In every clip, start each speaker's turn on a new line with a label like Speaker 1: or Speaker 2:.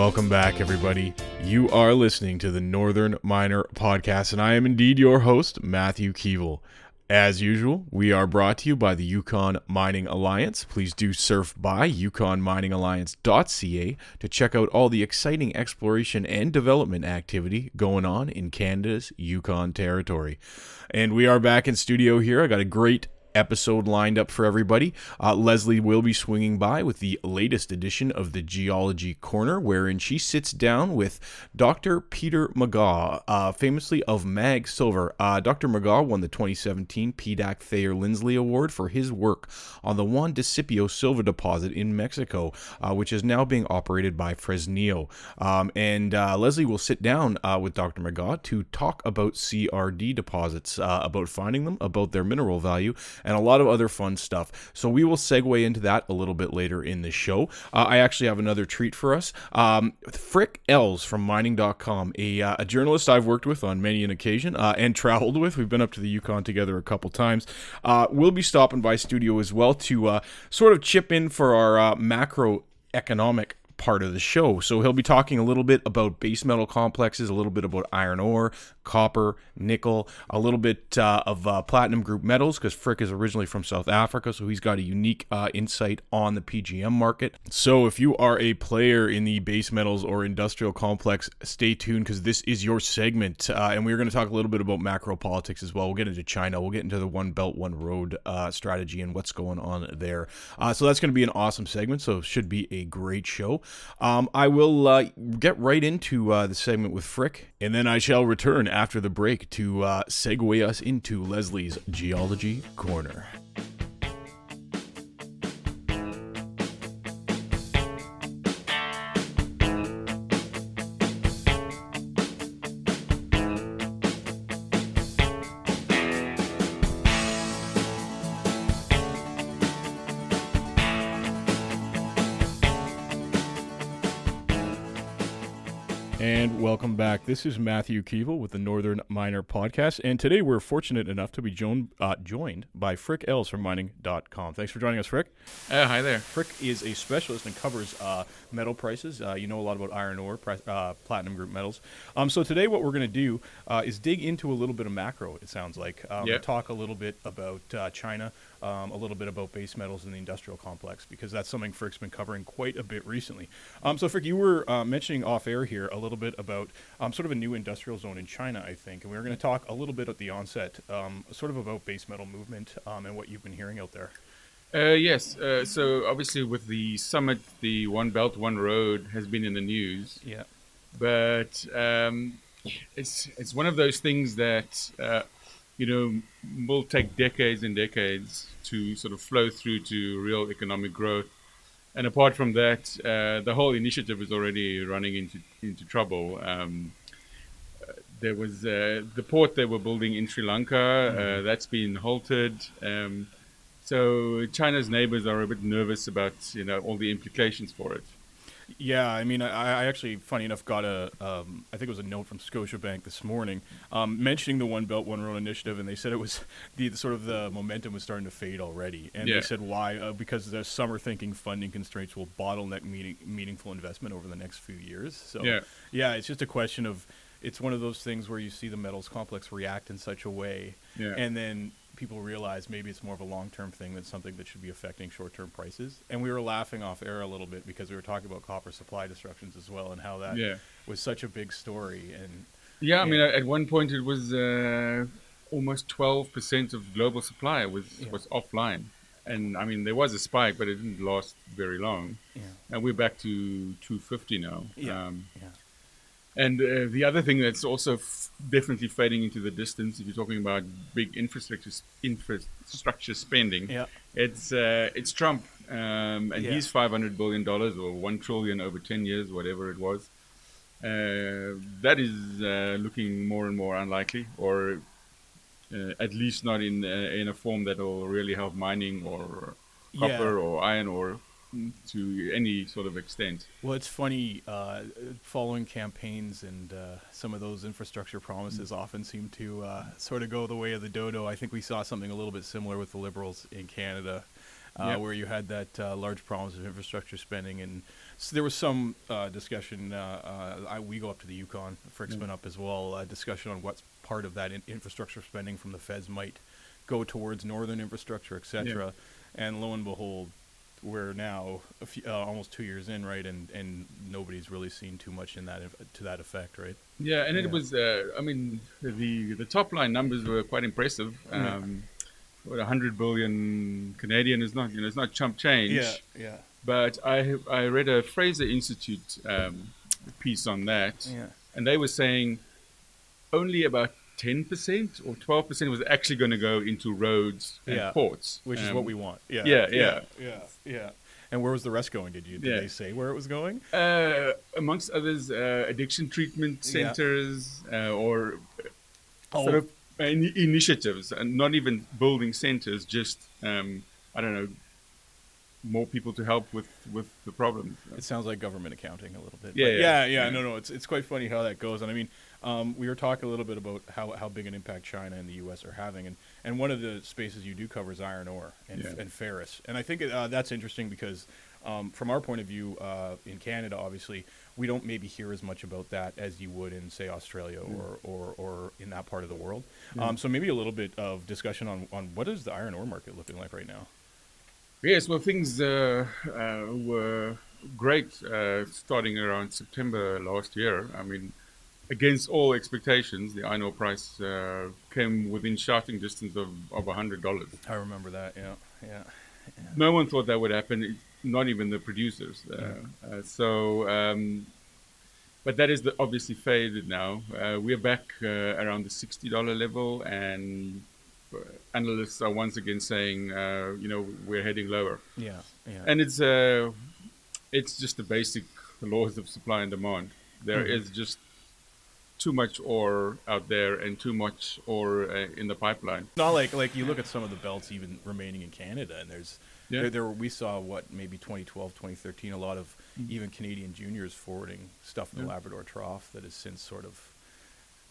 Speaker 1: welcome back, everybody. You are listening to the Northern Miner Podcast, and I am indeed your host, Matthew Keevil. As usual, we are brought to you by the Yukon Mining Alliance. Please do surf by yukonminingalliance.ca to check out all the exciting exploration and development activity going on in Canada's Yukon territory. And we are back in studio here. I got a great episode lined up for everybody. Uh, Lesley will be swinging by with the latest edition of the Geology Corner, wherein she sits down with Dr. Peter Megaw, uh, famously of Mag Silver. Uh, Dr. Megaw won the 2017 PDAC Thayer Lindsley Award for his work on the Juanicipio silver deposit in Mexico, uh, which is now being operated by Fresnillo. Um, and uh, Lesley will sit down uh, with Dr. Megaw to talk about CRD deposits, about finding them, about their mineral value, and a lot of other fun stuff. So we will segue into that a little bit later in the show. Uh, I actually have another treat for us. Um, Frik Els from mining.com, a, uh, a journalist I've worked with on many an occasion uh, and traveled with. We've been up to the Yukon together a couple times. Uh, we'll be stopping by studio as well to uh, sort of chip in for our uh, macroeconomic part of the show. So he'll be talking a little bit about base metal complexes, a little bit about iron ore, copper, nickel, a little bit uh, of uh, platinum group metals because Frik is originally from South Africa, so he's got a unique uh, insight on the PGM market. So if you are a player in the base metals or industrial complex, stay tuned because this is your segment, uh, and we're going to talk a little bit about macro politics as well. We'll get into China, we'll get into the One Belt One Road uh, strategy and what's going on there. Uh, so that's going to be an awesome segment. So it should be a great show. Um, I will get right into the segment with Frik, and then I shall return after the break to uh, segue us into Lesley's Geology Corner. Back. This is Matthew Keevil with the Northern Miner Podcast, and today we're fortunate enough to be joined, uh, joined by Frik Els from Mining.com. Thanks for joining us, Frik.
Speaker 2: Uh, hi there.
Speaker 1: Frik is a specialist and covers uh, metal prices. Uh, you know a lot about iron ore, uh, platinum group metals. Um, so today what we're going to do uh, is dig into a little bit of macro, it sounds like. Um, yep. Talk a little bit about China, um, a little bit about base metals in the industrial complex because that's something Frik's been covering quite a bit recently. Um, so, Frik, you were uh, mentioning off air here a little bit about um, sort of a new industrial zone in China, I think, and we are going to talk a little bit at the onset, um, sort of about base metal movement um, and what you've been hearing out there.
Speaker 2: Uh, yes. Uh, so obviously, with the summit, the One Belt One Road has been in the news.
Speaker 1: Yeah.
Speaker 2: But um, it's it's one of those things that uh, you know, will take decades and decades to sort of flow through to real economic growth. And apart from that, uh, the whole initiative is already running into into trouble. Um, there was uh, the port they were building in Sri Lanka uh, mm-hmm. that's been halted. Um, so China's neighbors are a bit nervous about you know all the implications for it.
Speaker 1: Yeah, I mean, I, I actually, funny enough, got a, um, I think it was a note from Scotiabank this morning um, mentioning the One Belt One Road initiative, and they said it was the, the sort of the momentum was starting to fade already, and yeah. they said why? Uh, because the summer thinking funding constraints will bottleneck meaningful investment over the next few years. So yeah, yeah, it's just a question of it's one of those things where you see the metals complex react in such a way, yeah. and then people realize maybe it's more of a long term thing than something that should be affecting short term prices. And we were laughing off air a little bit because we were talking about copper supply disruptions as well and how that yeah. was such a big story. And
Speaker 2: yeah, I mean, at one point it was uh, almost twelve percent of global supply was yeah. was offline. And I mean, there was a spike, but it didn't last very long. Yeah. And we're back to 250 now.
Speaker 1: Yeah. Um, yeah.
Speaker 2: And uh, the other thing that's also f- definitely fading into the distance, if you're talking about big infrastructure infrastructure spending,
Speaker 1: yeah.
Speaker 2: it's uh, it's Trump, um, and yeah. he's 500 billion dollars or one trillion over 10 years, whatever it was. Uh, that is uh, looking more and more unlikely, or uh, at least not in uh, in a form that will really help mining or copper yeah. or iron ore to any sort of extent.
Speaker 1: Well, it's funny uh, following campaigns and uh, some of those infrastructure promises mm. often seem to uh, sort of go the way of the dodo. I think we saw something a little bit similar with the Liberals in Canada. uh,
Speaker 2: Yeah.
Speaker 1: where you had that uh, large problems of infrastructure spending, and so there was some uh, discussion. Uh, uh, I, we go up to the Yukon, Frik's
Speaker 2: Yeah.
Speaker 1: been up as well. Uh, discussion on what part of that in- infrastructure spending from the feds might go towards northern infrastructure, etc. And lo and behold, we're now a few, uh, almost two years in, right? And and nobody's really seen too much in that to that effect, right?
Speaker 2: Yeah, and
Speaker 1: Yeah.
Speaker 2: it was. Uh, I mean, the the top line numbers were quite impressive.
Speaker 1: Yeah.
Speaker 2: Um, What a hundred billion Canadian is not, you know, it's not chump change.
Speaker 1: Yeah, yeah,
Speaker 2: But I I read a Fraser Institute um, piece on that,
Speaker 1: yeah.
Speaker 2: and they were saying only about ten percent or twelve percent was actually going to go into roads and
Speaker 1: Yeah.
Speaker 2: ports,
Speaker 1: Which is
Speaker 2: Um,
Speaker 1: what we want. Yeah,
Speaker 2: yeah,
Speaker 1: yeah, yeah, yeah. And where was the rest going? Did you? Did
Speaker 2: Yeah.
Speaker 1: they say where it was going?
Speaker 2: Uh, amongst others, uh, addiction treatment centers uh, or
Speaker 1: Oh.
Speaker 2: sort of in- initiatives, and not even building centers, just um, I don't know, more people to help with with the problem.
Speaker 1: It sounds like government accounting a little bit.
Speaker 2: Yeah, yeah,
Speaker 1: yeah, yeah. No, no. It's it's quite funny how that goes. And I mean, um, we were talking a little bit about how, how big an impact China and the U.S. are having, and, and one of the spaces you do cover is iron ore and,
Speaker 2: Yeah.
Speaker 1: and ferrous. And I think uh, that's interesting because um, from our point of view uh, in Canada, obviously, we don't maybe hear as much about that as you would in say Australia or, or, or in that part of the world. Um, so maybe a little bit of discussion on, on what is the iron ore market looking like right now.
Speaker 2: Yes, well, things uh, uh, were great uh, starting around September last year. I mean, against all expectations, the iron ore price uh, came within shouting distance of, of $100.
Speaker 1: I remember that. Yeah, yeah.
Speaker 2: No one thought that would happen, not even the producers. Uh, uh, so, um, but that is the, obviously faded now. Uh, we're back uh, around the $60 level, and uh, analysts are once again saying, uh, you know, we're heading lower.
Speaker 1: Yeah, yeah.
Speaker 2: And it's uh, it's just the basic laws of supply and demand. There
Speaker 1: Mhm.
Speaker 2: is just too much ore out there and too much ore uh, in the pipeline.
Speaker 1: not like like you look at some of the belts even remaining in Canada, and there's
Speaker 2: Yeah.
Speaker 1: there, there we saw what maybe 2012, 2013, a lot of even Canadian juniors forwarding stuff in the
Speaker 2: Mm-hmm.
Speaker 1: Labrador Trough that has since sort of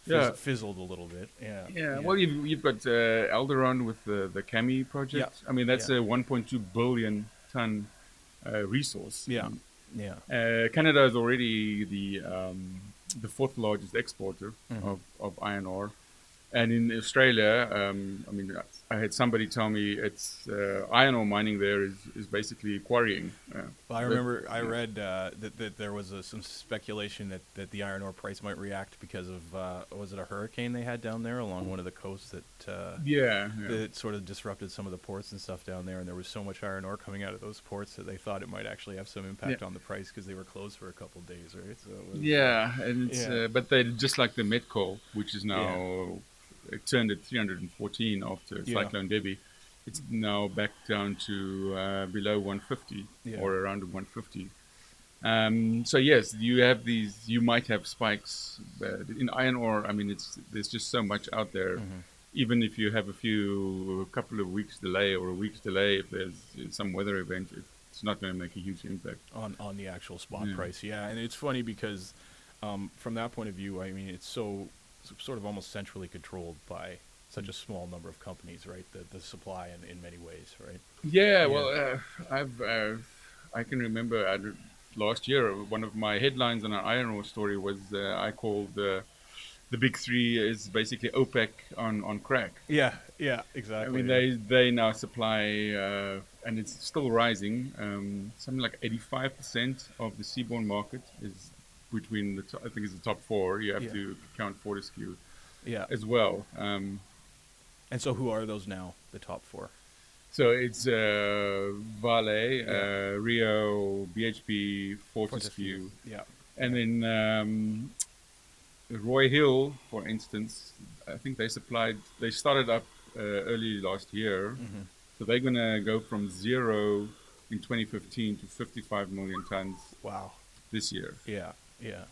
Speaker 1: fizz-
Speaker 2: Yeah.
Speaker 1: fizzled a little bit. Yeah,
Speaker 2: Yeah, well, you've, you've got uh, Alderon with the, the Kami project.
Speaker 1: Yeah.
Speaker 2: I mean, that's
Speaker 1: Yeah.
Speaker 2: a 1.2 billion ton uh, resource.
Speaker 1: yeah, yeah,
Speaker 2: Uh, Canada is already the um, the fourth largest exporter
Speaker 1: Mhm.
Speaker 2: of, of iron ore, and in Australia, um, I mean, I had somebody tell me it's uh, iron ore mining there is, is basically quarrying. Uh,
Speaker 1: Well, I
Speaker 2: but-
Speaker 1: remember I
Speaker 2: yeah.
Speaker 1: read uh, that, that there was uh some speculation that, that the iron ore price might react because of uh, was it a hurricane they had down there along one of the coasts that uh,
Speaker 2: Yeah, yeah.
Speaker 1: that sort of disrupted some of the ports and stuff down there, and there was so much iron ore coming out of those ports that they thought it might actually have some impact
Speaker 2: Yeah.
Speaker 1: on the price because they were closed for a couple of days, right? So was,
Speaker 2: Yeah, and
Speaker 1: Yeah.
Speaker 2: Uh, but they just like the met coal, which is now it turned at 314 after
Speaker 1: Yeah.
Speaker 2: Cyclone Debbie. It's now back down to uh, below 150
Speaker 1: Yeah.
Speaker 2: or around 150. Um, so yes, you have these. You might have spikes but in iron ore. I mean, it's there's just so much out there.
Speaker 1: Mhm.
Speaker 2: Even if you have a few, a couple of weeks delay or a week's delay, if there's some weather event, it's not going to make a huge impact.
Speaker 1: on on the actual spot
Speaker 2: Yeah.
Speaker 1: price. Yeah, and it's funny because um, from that point of view, I mean, it's so sort of almost centrally controlled by such a small number of companies, right? The the supply in, in many ways, right?
Speaker 2: Yeah, well, uh, I've uh, I can remember I d- last year one of my headlines on an iron ore story was uh, I called uh, the big three is basically OPEC on on crack.
Speaker 1: Yeah, yeah, exactly.
Speaker 2: I mean, they they now supply uh, and it's still rising. Um, something like eighty five percent of the seaborne market is between the to- I think it's the top four. You have
Speaker 1: Yeah.
Speaker 2: to count Fortescue
Speaker 1: yeah.
Speaker 2: as well. Um,
Speaker 1: And so, who are those now? The top four.
Speaker 2: So it's uh, Vale,
Speaker 1: Yeah.
Speaker 2: uh, Rio, BHP, Fortescue,
Speaker 1: Yeah.
Speaker 2: and then um, Roy Hill, for instance. I think they supplied. They started up uh, early last year,
Speaker 1: Mhm.
Speaker 2: so they're gonna go from zero in 2015 to 55 million tons
Speaker 1: Wow.
Speaker 2: this year.
Speaker 1: Yeah, yeah.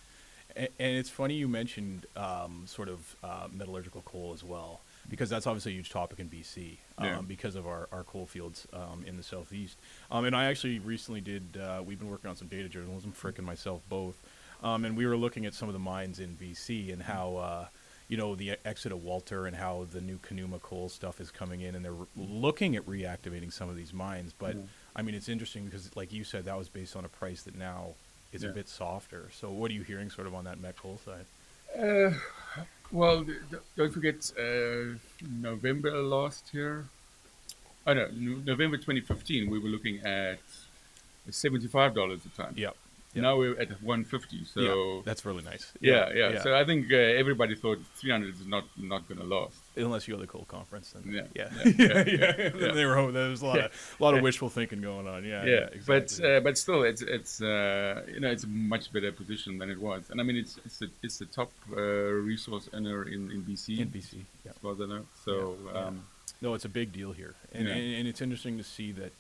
Speaker 1: And, and it's funny you mentioned um, sort of uh, metallurgical coal as well, because that's obviously a huge topic in BC um,
Speaker 2: Yeah.
Speaker 1: because of our, our coal fields um, in the southeast. Um, and I actually recently did, uh, we've been working on some data journalism, Frik and myself both, um, and we were looking at some of the mines in BC and how. Uh, you know the exit of Walter and how the new Conuma coal stuff is coming in, and they're re- looking at reactivating some of these mines. But
Speaker 2: Yeah.
Speaker 1: I mean, it's interesting because, like you said, that was based on a price that now is a bit softer. So, what are you hearing, sort of, on that met coal side?
Speaker 2: Uh, well, don't forget uh, November last year. Oh no, no- November 2015. We were looking at seventy-five dollars a ton.
Speaker 1: Yep. Yep.
Speaker 2: Now we're at 150. So
Speaker 1: yeah, that's really nice.
Speaker 2: yeah, yeah, So I think uh, everybody thought 300 is not not going to last.
Speaker 1: unless you go to the coal conference, then
Speaker 2: Yeah,
Speaker 1: yeah,
Speaker 2: yeah,
Speaker 1: yeah,
Speaker 2: yeah,
Speaker 1: yeah.
Speaker 2: yeah.
Speaker 1: They were hoping- there was a lot
Speaker 2: Yeah.
Speaker 1: of a lot of
Speaker 2: Yeah.
Speaker 1: wishful thinking going on. Yeah,
Speaker 2: yeah, but
Speaker 1: exactly.
Speaker 2: uh, but still, it's it's uh, you know it's a much better position than it was, and I mean it's it's the, it's the top uh, resource owner in in BC,
Speaker 1: in BC, yeah.
Speaker 2: as far as I know. So
Speaker 1: Yeah, yeah.
Speaker 2: um,
Speaker 1: No, it's a big deal here, and
Speaker 2: Yeah.
Speaker 1: and, and it's interesting to see that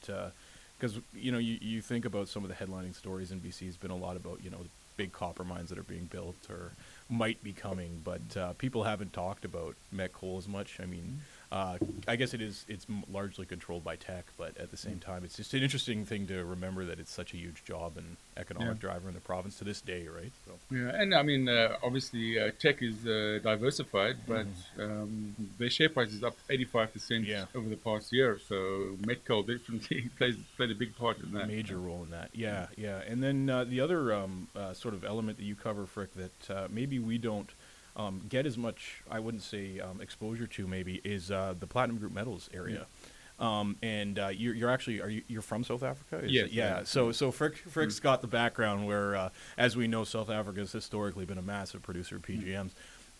Speaker 1: because you know you, you think about some of the headlining stories in BC. has been a lot about you know big copper mines that are being built or might be coming, but uh, people haven't talked about met coal as much. I mean, uh, I guess it is it's largely controlled by Teck, but at the same time, it's just an interesting thing to remember that it's such a huge job and economic
Speaker 2: Yeah.
Speaker 1: driver in the province to this day, right? So.
Speaker 2: yeah, and I mean uh, obviously uh, Teck is uh, diversified, but um, their share price is up 85 percent
Speaker 1: Mm-hmm.
Speaker 2: Over the past year. So Metcoal definitely plays played a big part in that.
Speaker 1: major role in that. Yeah, yeah. And then uh, the other um, uh, sort of element that you cover, Frik, that uh, maybe we don't um, get as much, I wouldn't say um, exposure to, maybe, is uh, the platinum group metals area. Um, and uh, you're, you're actually are you you're from South Africa? Is
Speaker 2: Yes,
Speaker 1: Yeah. So so Frik Frik's got the background where, uh, as we know, South Africa has historically been a massive producer of PGMs.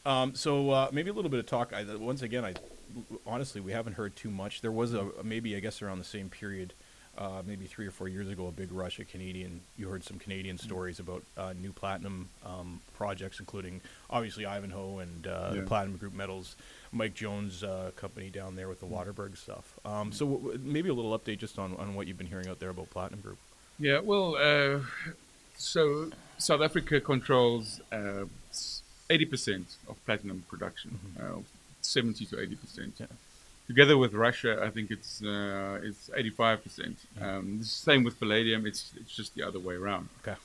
Speaker 1: Um, so uh, maybe a little bit of talk. I, once again, I honestly we haven't heard too much. There was a maybe I guess around the same period, uh, maybe three or four years ago, a big rush of Canadian. You heard some Canadian stories about uh, new platinum um, projects, including obviously Ivanhoe and uh, the
Speaker 2: Yeah.
Speaker 1: Platinum Group Metals, Mike Jones' uh, company down there with the Waterberg stuff. Um, so w- maybe a little update just on, on what you've been hearing out there about Platinum Group.
Speaker 2: Yeah, well, uh, so South Africa controls uh, eighty percent of platinum production, uh, seventy to eighty percent.
Speaker 1: Yeah.
Speaker 2: Together with Russia, I think it's uh, it's eighty-five percent. Um, the same with palladium; it's it's just the other way around.
Speaker 1: Okay.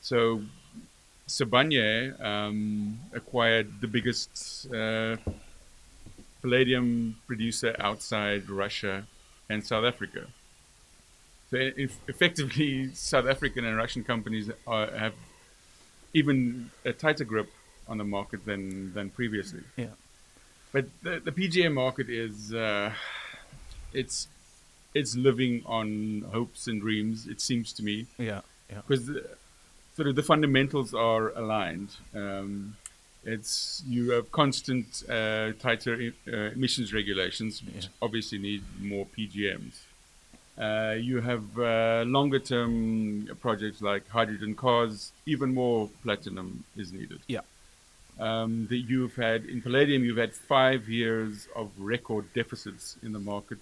Speaker 2: So, Sibanye um, acquired the biggest uh, palladium producer outside Russia and South Africa. So, if effectively, South African and Russian companies are, have even a tighter grip on the market than than previously.
Speaker 1: Yeah.
Speaker 2: But the, the PGM market is uh, it's it's living on hopes and dreams. It seems to me
Speaker 1: Yeah. Yeah.
Speaker 2: because sort of the fundamentals are aligned. Um, it's you have constant uh, tighter uh, emissions regulations, which
Speaker 1: Yeah.
Speaker 2: obviously need more PGMs. Uh, you have uh, longer term projects like hydrogen cars. Even more platinum is needed.
Speaker 1: Yeah.
Speaker 2: Um, that you've had in palladium, you've had five years of record deficits in the market.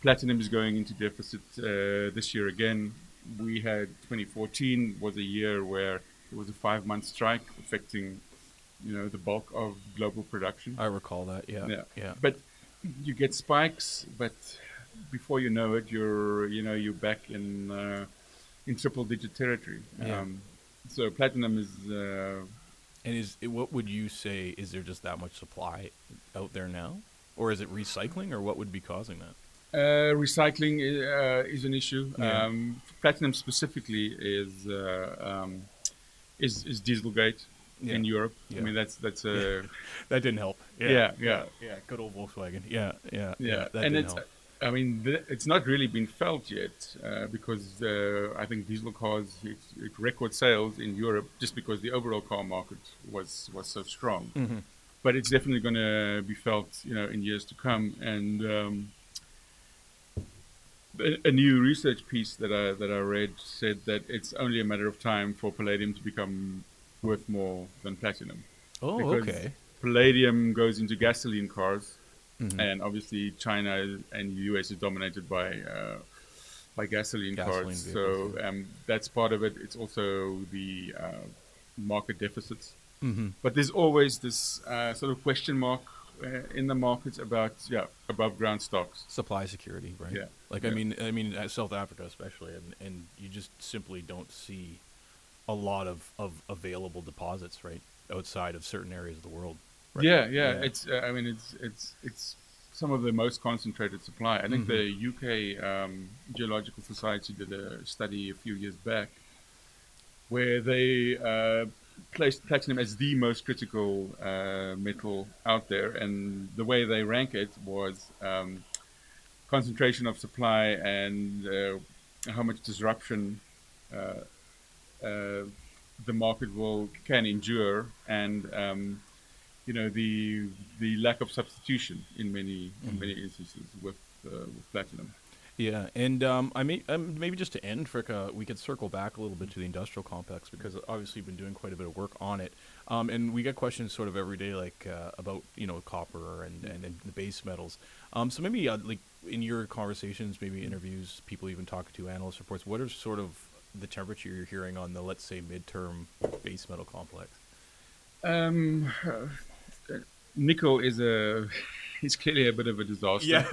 Speaker 2: Platinum is going into deficit uh, this year again. We had 2014 was a year where it was a five-month strike affecting, you know, the bulk of global production.
Speaker 1: I recall that. Yeah.
Speaker 2: Yeah.
Speaker 1: Yeah.
Speaker 2: But you get spikes, but before you know it, you're you know you're back in uh, in triple-digit territory.
Speaker 1: Yeah.
Speaker 2: Um, so platinum is uh,
Speaker 1: And is it, what would you say? Is there just that much supply out there now, or is it recycling, or what would be causing that?
Speaker 2: Uh, recycling uh, is an issue.
Speaker 1: Yeah.
Speaker 2: Um, platinum specifically is uh, um, is, is Dieselgate
Speaker 1: Yeah.
Speaker 2: in Europe.
Speaker 1: Yeah.
Speaker 2: I mean that's that's a
Speaker 1: That didn't help.
Speaker 2: Yeah, yeah.
Speaker 1: yeah. Good old Volkswagen. Yeah, yeah,
Speaker 2: yeah, and it's
Speaker 1: help.
Speaker 2: I mean th- it's not really been felt yet uh, because uh, I think diesel cars hit, record sales in Europe just because the overall car market was was so strong.
Speaker 1: Mhm.
Speaker 2: But it's definitely going to be felt, you know, in years to come. And um, a, a new research piece that I that I read said that it's only a matter of time for palladium to become worth more than platinum.
Speaker 1: Oh,
Speaker 2: because
Speaker 1: okay.
Speaker 2: Palladium goes into gasoline cars,
Speaker 1: Mhm.
Speaker 2: and obviously China and the US is dominated by uh, by gasoline,
Speaker 1: Gasoline
Speaker 2: cars.
Speaker 1: vehicles,
Speaker 2: so um, that's part of it. It's also the uh, market deficits.
Speaker 1: Mhm.
Speaker 2: But there's always this uh, sort of question mark uh, in the markets about yeah above ground stocks.
Speaker 1: Supply security, right?
Speaker 2: Yeah.
Speaker 1: Like I mean, I mean, uh, South Africa especially, and and you just simply don't see a lot of of available deposits, right, outside of certain areas of the world. Right.
Speaker 2: Yeah, yeah,
Speaker 1: Yeah.
Speaker 2: It's. Uh, I mean, it's it's it's some of the most concentrated supply. I think the UK um, Geological Society did a study a few years back where they uh, placed platinum as the most critical uh, metal out there, and the way they rank it was um, concentration of supply and uh, how much disruption. Uh, uh, the market will can endure, and um, you know the the lack of substitution in many in many instances with uh, with platinum.
Speaker 1: Yeah, and um, I may um, maybe just to end, Frik, uh, we could circle back a little bit to the industrial complex because obviously you've been doing quite a bit of work on it, um, and we get questions sort of every day, like uh, about you know copper and, and, and the base metals. Um, so maybe uh, like in your conversations, maybe interviews, people even talking to analyst reports, what are sort of the temperature you're hearing on the let's say midterm base metal complex?
Speaker 2: Um, uh, nickel is a is clearly a bit of a disaster.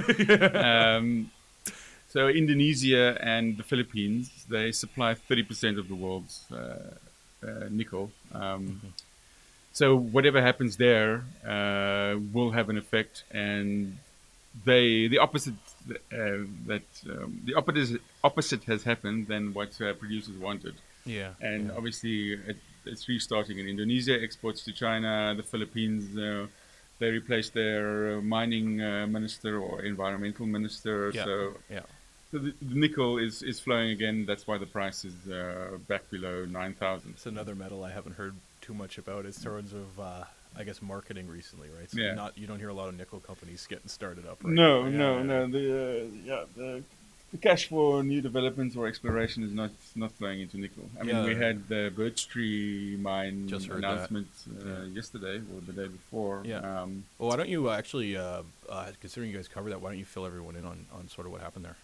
Speaker 2: um, so Indonesia and the Philippines they supply thirty percent of the world's uh, uh, nickel. Um, So whatever happens there uh, will have an effect, and they the opposite uh, that um, the opposite opposite has happened than what uh, producers wanted.
Speaker 1: yeah,
Speaker 2: And
Speaker 1: yeah.
Speaker 2: obviously, it, it's restarting in Indonesia, exports to China, the Philippines. They replaced their uh, mining uh, minister or environmental minister.
Speaker 1: Yeah.
Speaker 2: So,
Speaker 1: yeah.
Speaker 2: so the, the nickel is, is flowing again. That's why the price is uh, back below 9,000.
Speaker 1: It's another metal I haven't heard too much about in terms of, uh, I guess, marketing recently, right? So
Speaker 2: Yeah.
Speaker 1: not you don't hear a lot of nickel companies getting started up. Right
Speaker 2: No,
Speaker 1: now.
Speaker 2: no,
Speaker 1: Yeah,
Speaker 2: no. The, uh, yeah, the, the cash for new developments or exploration is not not flowing into nickel. I mean, we had the Birch Tree mine
Speaker 1: Just
Speaker 2: announcement uh, yesterday or the day before.
Speaker 1: Yeah.
Speaker 2: Um,
Speaker 1: Well, why don't you actually, uh, uh, considering you guys covered that, why don't you fill everyone in on, on sort of what happened there?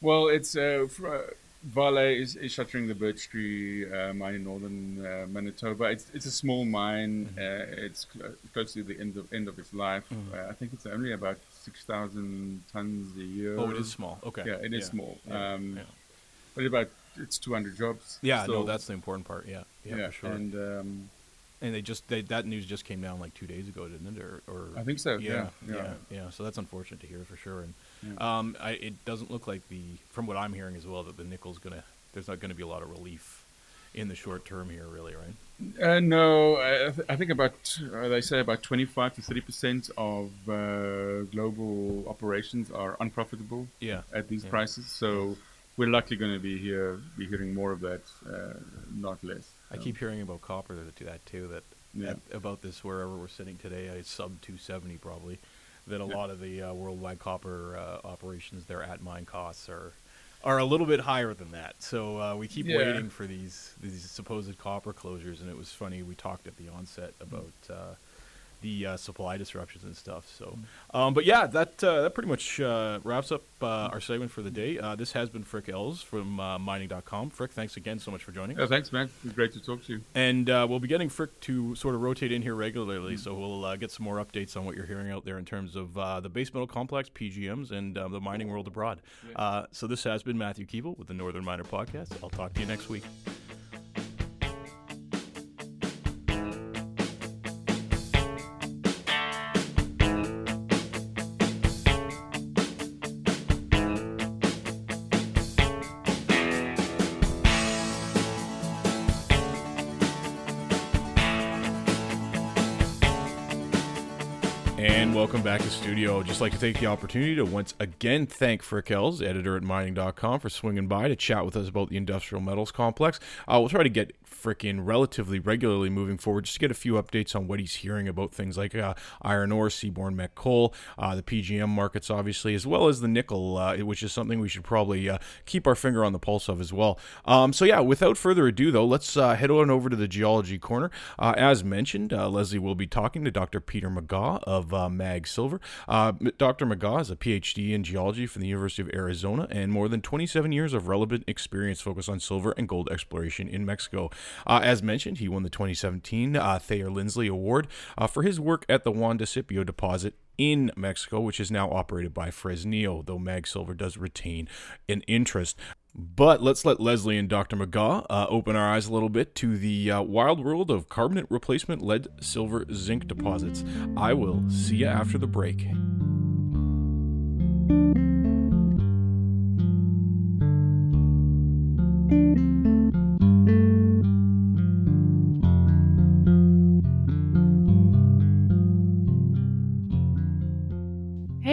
Speaker 2: Well, it's uh, fr- uh, Vale is, is shuttering the Birch Tree uh, mine in northern uh, Manitoba. It's it's a small mine.
Speaker 1: Mm-hmm.
Speaker 2: Uh, it's cl- close to the end of end of its life.
Speaker 1: Mhm.
Speaker 2: Uh, I think it's only about six thousand tons a year.
Speaker 1: Oh, it is small. Okay.
Speaker 2: Yeah, it is small.
Speaker 1: Yeah.
Speaker 2: Um,
Speaker 1: yeah.
Speaker 2: But about it's two hundred jobs.
Speaker 1: Yeah, no, that's the important part. Yeah, yeah, for sure. And,
Speaker 2: And um,
Speaker 1: they just they, that news just came down like two days ago, didn't it? Or, or
Speaker 2: I think so.
Speaker 1: yeah,
Speaker 2: Yeah,
Speaker 1: yeah, yeah, So that's unfortunate to hear for sure. And
Speaker 2: Yeah.
Speaker 1: um, I, it doesn't look like the from what I'm hearing as well that the nickel's gonna there's not gonna be a lot of relief in the short term here, really, right?
Speaker 2: Uh, no, I, th- I think about uh, they say about twenty-five to thirty percent of uh, global operations are unprofitable
Speaker 1: Yeah.
Speaker 2: at these
Speaker 1: Yeah.
Speaker 2: prices. So we're likely going to be here, be hearing more of that, uh, not less.
Speaker 1: I
Speaker 2: So,
Speaker 1: keep hearing about copper that to that too. That
Speaker 2: Yeah.
Speaker 1: at- about this wherever we're sitting today, it's sub 270 probably. That a lot of the uh, worldwide copper uh, operations, their at mine costs are are a little bit higher than that. So uh, we keep
Speaker 2: Yeah.
Speaker 1: waiting for these these supposed copper closures, and it was funny. We talked at the onset about. The uh, supply disruptions and stuff. So, um, but yeah, that uh, that pretty much uh, wraps up uh, our segment for the day. Uh, this has been Frik Els from uh, mining.com. Frik, thanks again so much for joining us.
Speaker 2: Oh, thanks, man. It was great to talk to you.
Speaker 1: And uh, we'll be getting Frik to sort of rotate in here regularly, so we'll uh, get some more updates on what you're hearing out there in terms of uh, the base metal complex, PGMs, and uh, the mining world abroad. Uh, so this has been Matthew Keevil with the Northern Miner Podcast. I'll talk to you next week. Welcome back to the studio. I'd just like to take the opportunity to once again thank Frik Els, editor at mining.com, for swinging by to chat with us about the industrial metals complex. Uh, we'll try to get Frik in relatively regularly moving forward just to get a few updates on what he's hearing about things like uh, iron ore, seaborne met coal, uh, the PGM markets, obviously, as well as the nickel, uh, which is something we should probably uh, keep our finger on the pulse of as well. Um, so, yeah, without further ado, though, let's uh, head on over to the geology corner. As mentioned, Lesley will be talking to Dr. Peter Megaw of uh, Silver. Uh, Dr. Megaw is a PhD in geology from the University of Arizona and more than 27 years of relevant experience focused on silver and gold exploration in Mexico. Uh, as mentioned, he won the 2017 uh, Thayer Lindsley Award uh, for his work at the Juanicipio deposit in Mexico, which is now operated by Fresnillo, though Mag Silver does retain an interest. But let's let Lesley and Dr. Megaw uh, open our eyes a little bit to the uh, wild world of carbonate replacement lead, silver, zinc deposits. I will see you after the break.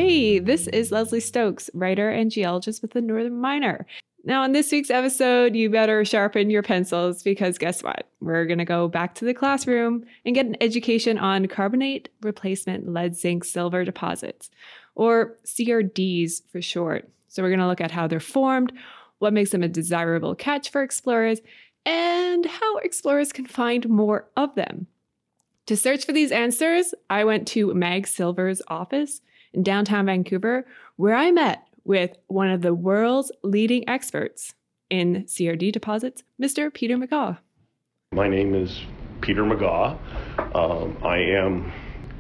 Speaker 3: Hey, this is Lesley Stokes, writer and geologist with the Northern Miner. Now, in this week's episode, you better sharpen your pencils because guess what? We're going to go back to the classroom and get an education on carbonate replacement lead zinc silver deposits, or CRDs for short. So, we're going to look at how they're formed, what makes them a desirable catch for explorers, and how explorers can find more of them. To search for these answers, I went to Mag Silver's office in downtown Vancouver, where I met with one of the world's leading experts in CRD deposits, Mr. Peter Megaw.
Speaker 4: My name is Peter Megaw. Um, I am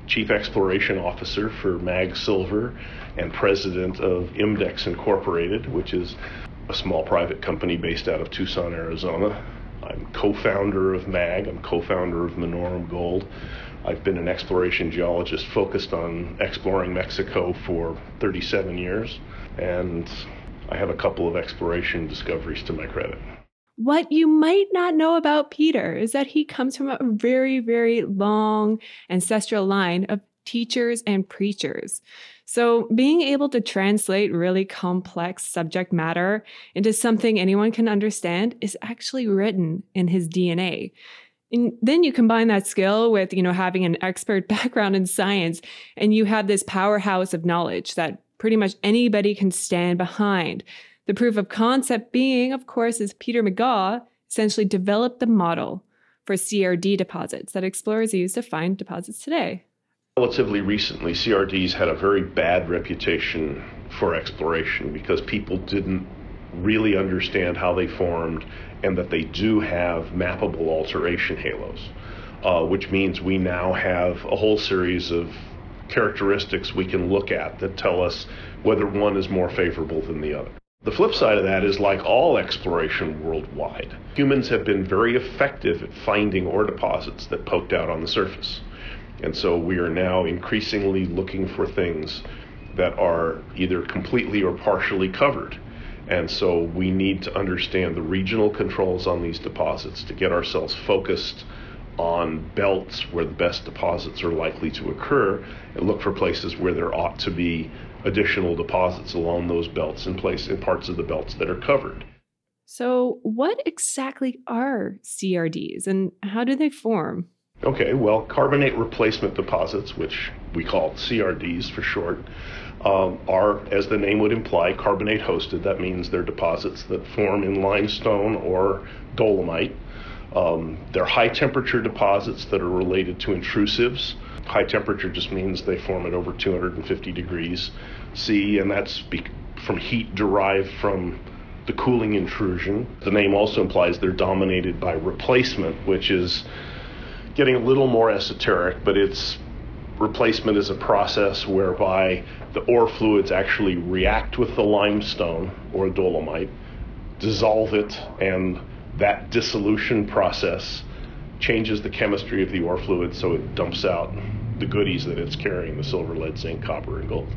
Speaker 4: Chief Exploration Officer for MAG Silver and President of Imdex Incorporated, which is a small private company based out of Tucson, Arizona. I'm co founder of MAG, I'm co founder of Minaurum Gold. I've been an exploration geologist focused on exploring Mexico for 37 years, and I have a couple of exploration discoveries to my credit.
Speaker 3: What you might not know about Peter is that he comes from a very, very long ancestral line of teachers and preachers. So, being able to translate really complex subject matter into something anyone can understand is actually written in his DNA. And then you combine that skill with, you know, having an expert background in science, and you have this powerhouse of knowledge that pretty much anybody can stand behind. The proof of concept being, of course, is Peter Megaw essentially developed the model for CRD deposits that explorers use to find deposits today.
Speaker 4: Relatively recently, CRDs had a very bad reputation for exploration because people didn't really understand how they formed and that they do have mappable alteration halos, uh, which means we now have a whole series of characteristics we can look at that tell us whether one is more favorable than the other. The flip side of that is like all exploration worldwide, humans have been very effective at finding ore deposits that poked out on the surface. And so we are now increasingly looking for things that are either completely or partially covered and so we need to understand the regional controls on these deposits to get ourselves focused on belts where the best deposits are likely to occur and look for places where there ought to be additional deposits along those belts in place in parts of the belts that are covered.
Speaker 3: So, what exactly are CRDs and how do they form?
Speaker 4: Okay, well, carbonate replacement deposits, which we call CRDs for short, um, are, as the name would imply, carbonate hosted. That means they're deposits that form in limestone or dolomite. Um, they're high temperature deposits that are related to intrusives. High temperature just means they form at over 250 degrees C, and that's be- from heat derived from the cooling intrusion. The name also implies they're dominated by replacement, which is getting a little more esoteric, but it's replacement is a process whereby the ore fluids actually react with the limestone or dolomite, dissolve it, and that dissolution process changes the chemistry of the ore fluid so it dumps out the goodies that it's carrying the silver, lead, zinc, copper, and gold.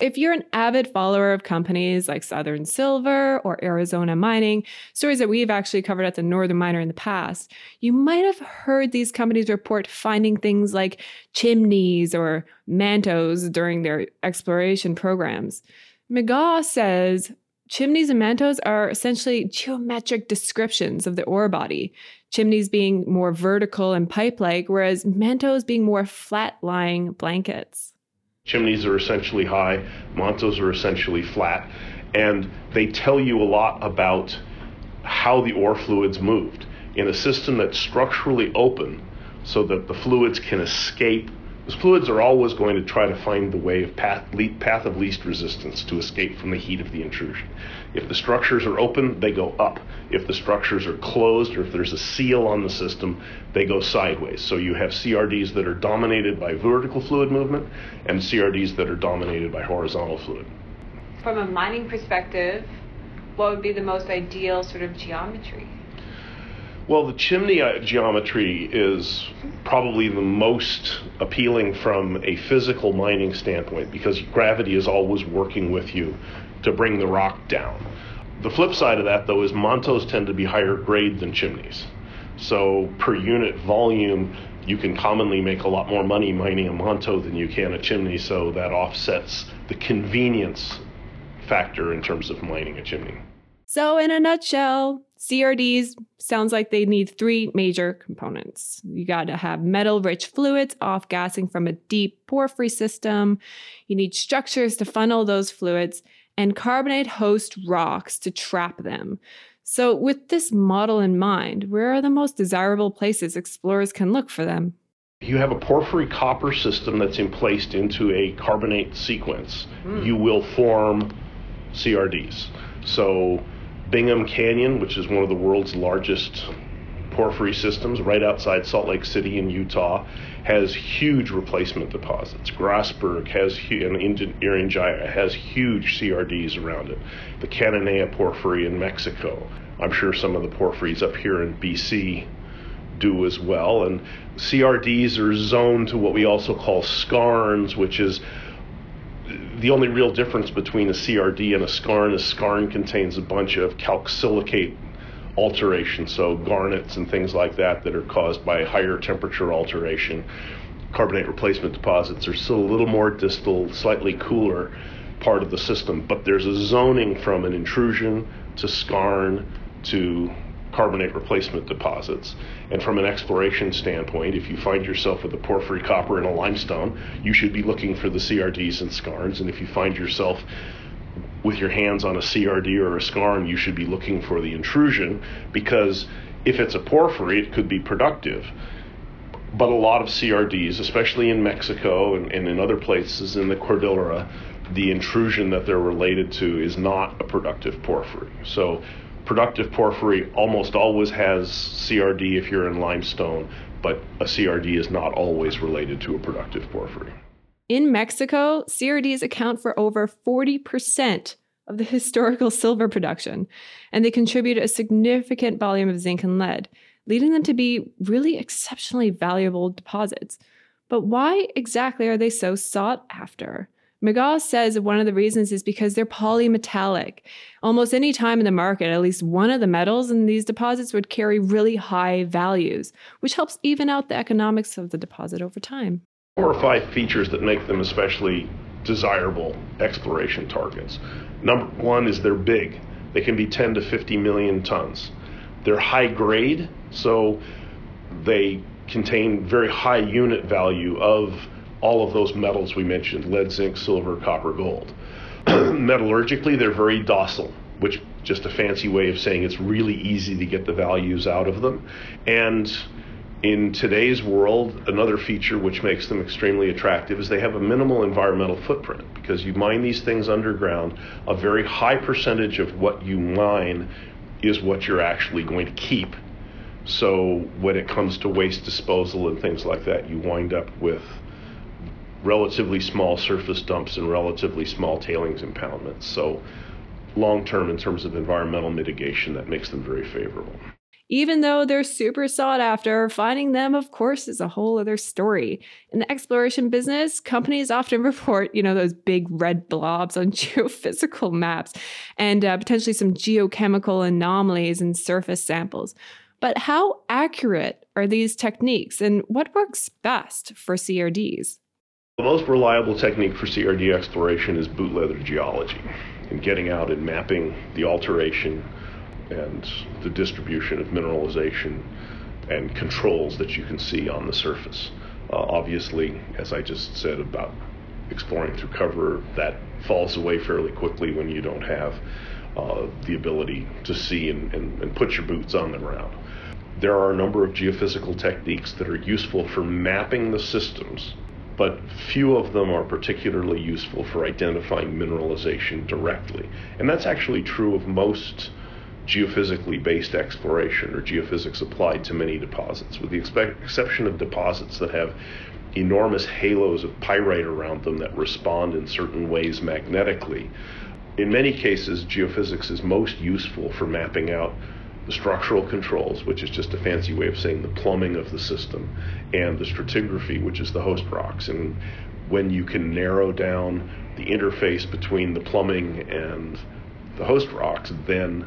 Speaker 3: If you're an avid follower of companies like Southern Silver or Arizona Mining, stories that we've actually covered at the Northern Miner in the past, you might have heard these companies report finding things like chimneys or mantos during their exploration programs. Megaw says chimneys and mantos are essentially geometric descriptions of the ore body, chimneys being more vertical and pipe like, whereas mantos being more flat lying blankets.
Speaker 4: Chimneys are essentially high, mantos are essentially flat, and they tell you a lot about how the ore fluids moved. In a system that's structurally open so that the fluids can escape fluids are always going to try to find the way of path, path of least resistance to escape from the heat of the intrusion. If the structures are open, they go up. If the structures are closed or if there's a seal on the system, they go sideways. So you have CRDs that are dominated by vertical fluid movement and CRDs that are dominated by horizontal fluid.
Speaker 3: From a mining perspective, what would be the most ideal sort of geometry?
Speaker 4: Well, the chimney uh, geometry is probably the most appealing from a physical mining standpoint because gravity is always working with you to bring the rock down. The flip side of that, though, is mantos tend to be higher grade than chimneys. So, per unit volume, you can commonly make a lot more money mining a manto than you can a chimney, so that offsets the convenience factor in terms of mining a chimney.
Speaker 3: So, in a nutshell, CRDs sounds like they need three major components. You got to have metal rich fluids off gassing from a deep porphyry system. You need structures to funnel those fluids and carbonate host rocks to trap them. So, with this model in mind, where are the most desirable places explorers can look for them?
Speaker 4: You have a porphyry copper system that's emplaced into a carbonate sequence. Mm. You will form CRDs. So, Bingham Canyon, which is one of the world's largest porphyry systems right outside Salt Lake City in Utah, has huge replacement deposits. Grasberg has and Irian has huge CRDs around it. The Cananea porphyry in Mexico. I'm sure some of the porphyries up here in BC do as well. And CRDs are zoned to what we also call skarns, which is the only real difference between a CRD and a skarn is skarn contains a bunch of calcsilicate alteration, so garnets and things like that that are caused by higher temperature alteration. Carbonate replacement deposits are still a little more distal, slightly cooler part of the system, but there's a zoning from an intrusion to skarn to carbonate replacement deposits. And from an exploration standpoint, if you find yourself with a porphyry copper in a limestone, you should be looking for the CRDs and skarns. And if you find yourself with your hands on a CRD or a skarn, you should be looking for the intrusion because if it's a porphyry, it could be productive. But a lot of CRDs, especially in Mexico and, and in other places in the Cordillera, the intrusion that they're related to is not a productive porphyry. So productive porphyry almost always has CRD if you're in limestone, but a CRD is not always related to a productive porphyry.
Speaker 3: In Mexico, CRDs account for over 40% of the historical silver production, and they contribute a significant volume of zinc and lead, leading them to be really exceptionally valuable deposits. But why exactly are they so sought after? Megaw says one of the reasons is because they're polymetallic. Almost any time in the market, at least one of the metals in these deposits would carry really high values, which helps even out the economics of the deposit over time.
Speaker 4: Four or five features that make them especially desirable exploration targets. Number one is they're big. They can be 10 to 50 million tons. They're high grade, so they contain very high unit value of all of those metals we mentioned lead, zinc, silver, copper, gold. Metallurgically, they're very docile, which just a fancy way of saying it's really easy to get the values out of them. And in today's world, another feature which makes them extremely attractive is they have a minimal environmental footprint because you mine these things underground. A very high percentage of what you mine is what you're actually going to keep. So when it comes to waste disposal and things like that, you wind up with relatively small surface dumps and relatively small tailings impoundments. So, long term, in terms of environmental mitigation, that makes them very favorable.
Speaker 3: Even though they're super sought after, finding them, of course, is a whole other story. In the exploration business, companies often report, you know, those big red blobs on geophysical maps and uh, potentially some geochemical anomalies in surface samples. But how accurate are these techniques and what works best for CRDs?
Speaker 4: The most reliable technique for CRD exploration is boot leather geology and getting out and mapping the alteration and the distribution of mineralization and controls that you can see on the surface. Uh, obviously, as I just said about exploring through cover, that falls away fairly quickly when you don't have uh, the ability to see and, and, and put your boots on the ground. There are a number of geophysical techniques that are useful for mapping the systems but few of them are particularly useful for identifying mineralization directly. And that's actually true of most geophysically based exploration or geophysics applied to many deposits, with the exception of deposits that have enormous halos of pyrite around them that respond in certain ways magnetically. In many cases, geophysics is most useful for mapping out the structural controls, which is just a fancy way of saying the plumbing of the system, and the stratigraphy, which is the host rocks. And when you can narrow down the interface between the plumbing and the host rocks, then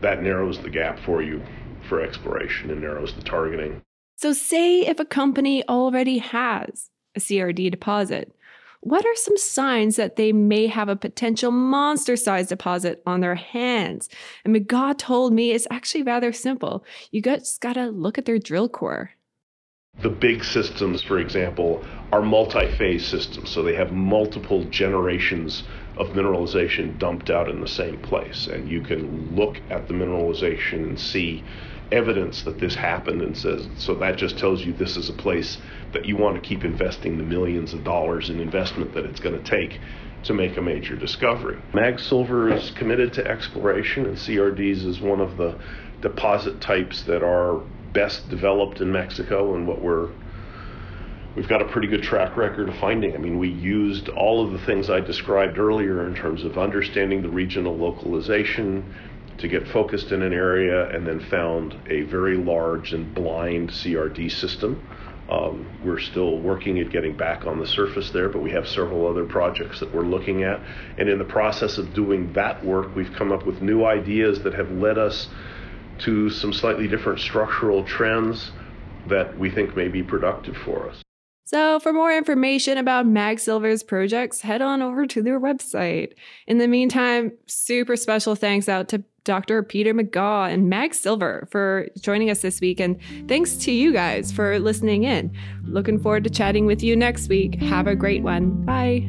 Speaker 4: that narrows the gap for you for exploration and narrows the targeting.
Speaker 3: So, say if a company already has a CRD deposit, what are some signs that they may have a potential monster sized deposit on their hands? And Megaw told me it's actually rather simple. You just gotta look at their drill core.
Speaker 4: The big systems, for example, are multi phase systems, so they have multiple generations of mineralization dumped out in the same place. And you can look at the mineralization and see evidence that this happened and says so that just tells you this is a place that you want to keep investing the millions of dollars in investment that it's going to take to make a major discovery. Mag Silver is committed to exploration and CRDs is one of the deposit types that are best developed in Mexico and what we're we've got a pretty good track record of finding. I mean, we used all of the things I described earlier in terms of understanding the regional localization, to get focused in an area and then found a very large and blind CRD system. Um, we're still working at getting back on the surface there, but we have several other projects that we're looking at. And in the process of doing that work, we've come up with new ideas that have led us to some slightly different structural trends that we think may be productive for us.
Speaker 3: So, for more information about Mag Silver's projects, head on over to their website. In the meantime, super special thanks out to Dr. Peter Megaw and Mag Silver for joining us this week. And thanks to you guys for listening in. Looking forward to chatting with you next week. Have a great one. Bye.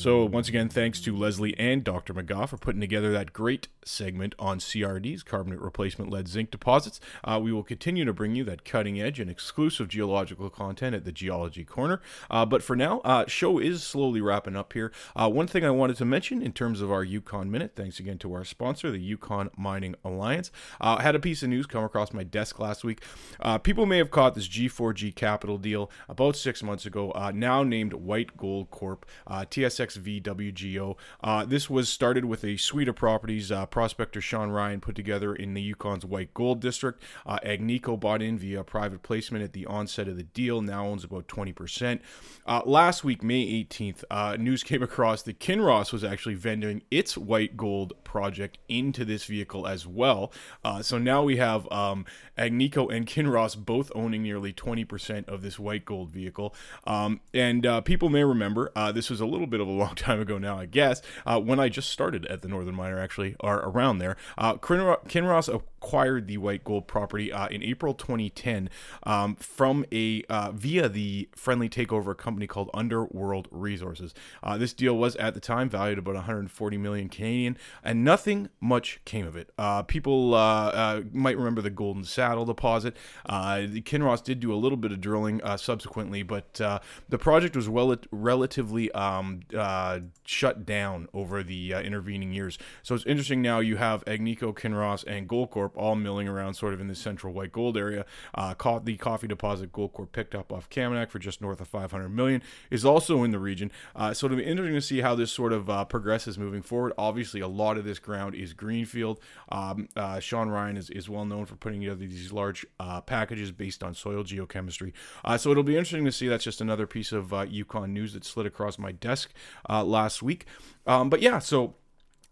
Speaker 1: So, once again, thanks to Lesley and Dr. Megaw for putting together that great segment on CRDs, carbonate replacement lead zinc deposits. Uh, we will continue to bring you that cutting edge and exclusive geological content at the Geology Corner. Uh, but for now, uh, show is slowly wrapping up here. Uh, one thing I wanted to mention in terms of our Yukon Minute, thanks again to our sponsor, the Yukon Mining Alliance. Uh, I had a piece of news come across my desk last week. Uh, people may have caught this G4G Capital deal about six months ago, now named White Gold Corp. TSX VWGO. Uh, this was started with a suite of properties uh, prospector Sean Ryan put together in the Yukon's White Gold District. Uh, Agnico bought in via private placement at the onset of the deal, now owns about 20%. Uh, last week, May 18th, uh, news came across that Kinross was actually vending its White Gold project into this vehicle as well. Uh, so now we have um, Agnico and Kinross both owning nearly 20% of this White Gold vehicle. Um, and people may remember this was a little bit of a long time ago now, I guess, uh, when I just started at the Northern Miner, actually, or around there. Uh, Kinross acquired the White Gold property uh, in April 2010 um, from a uh, via the friendly takeover company called Underworld Resources. Uh, this deal was at the time valued about 140 million Canadian, and nothing much came of it. Uh, people might remember the Golden Saddle deposit. Kinross did do a little bit of drilling subsequently, but the project was well relatively um, shut down over the intervening years. So it's interesting now you have Agnico, Kinross, and Goldcorp all milling around sort of in the central white gold area. Uh, the coffee deposit Goldcorp picked up off Kaminak for just north of 500 million is also in the region. Uh, so it'll be interesting to see how this sort of uh, progresses moving forward. Obviously, a lot of this ground is greenfield. Um, uh, Sean Ryan is, is well known for putting together these large uh, packages based on soil geochemistry. Uh, so it'll be interesting to see. That's just another piece of Yukon news that slid across my desk last week. Um, but yeah, so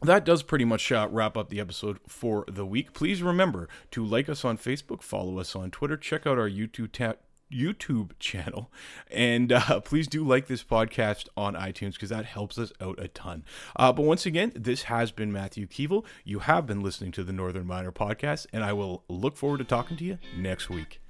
Speaker 1: that does pretty much uh, wrap up the episode for the week. Please remember to like us on Facebook, follow us on Twitter, check out our YouTube ta- YouTube channel, and uh, please do like this podcast on iTunes because that helps us out a ton. Uh, but once again, this has been Matthew Keevil. You have been listening to the Northern Miner podcast, and I will look forward to talking to you next week.